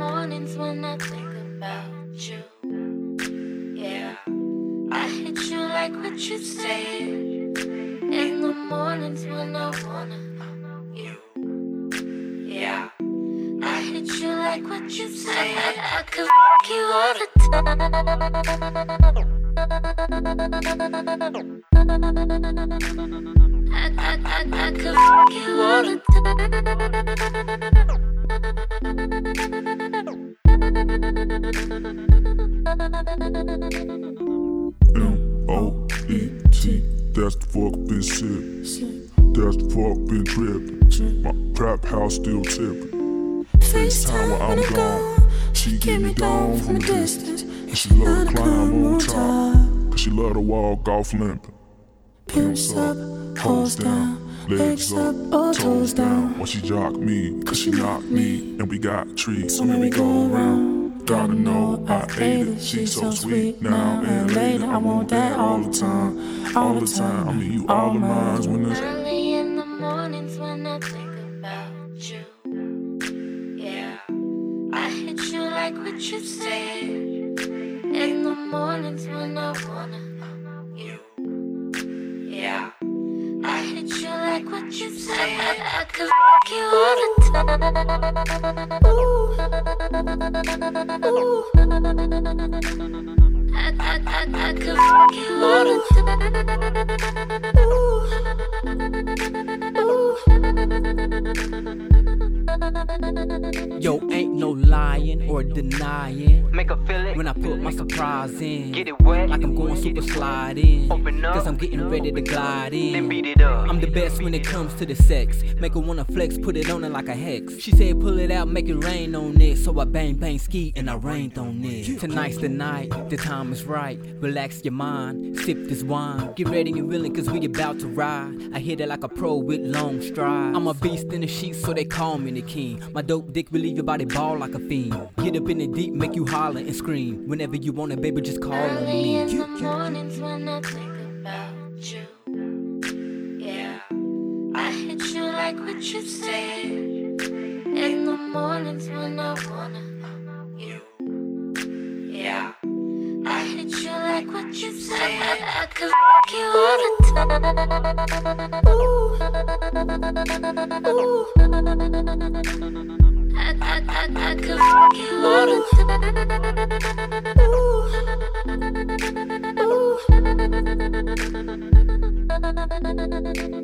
mornings when I think about you. Yeah, I hit you like what you said. In the mornings when I wanna you. Yeah, I hit you like what you said. I, I could fuck you all the time. I, I, I, I could fuck you all the M-O-E-T, that's the fuck been shit. That's the fuck been trippin'. My trap house still tippin'. FaceTime while I'm gone. She get me down from a distance. And she love to climb on top. Cause she love to walk off limping. Pimps up, hoes down. Legs up, toes down. While she jock me, cause she knock me. And we got trees, so maybe go around. Gotta know I ate it. She's so sweet now and later. I want that all the time, all the time. I mean, you all of mine when it's Early in the mornings when I think about you. Yeah, I hit you like what you said. In the mornings when I wanna you. Yeah, I hit you like what you said. I, I could fuck you all the time. Ooh. I, I, I, I could you Yo, ain't no lying or denying. Make her feel it. When I put my surprise in, Get it wet. like I'm going super slide in. Open up. Cause I'm getting ready to glide Then beat in. it up. I'm the best when it comes to the sex. Make her wanna flex, put it on her like a hex. She said, pull it out, make it rain on it. So I bang, bang, ski, and I rained on it. Tonight's the night, the time is right. Relax your mind, sip this wine. Get ready and willing, cause we about to ride. I hit it like a pro with long strides. I'm a beast in the sheets, so they call me the king. My dope dick will leave your body ball like a fiend. Get up in the deep, make you holler and scream. Whenever you want it, baby, just call on Early in me. the mornings when I think about you. Yeah, I hit you like what you said. In the mornings when I wanna like what you. I, I could fuck you all the time. Ooh. Ooh. I, I, I, I could fuck you all the time. Ooh. Ooh.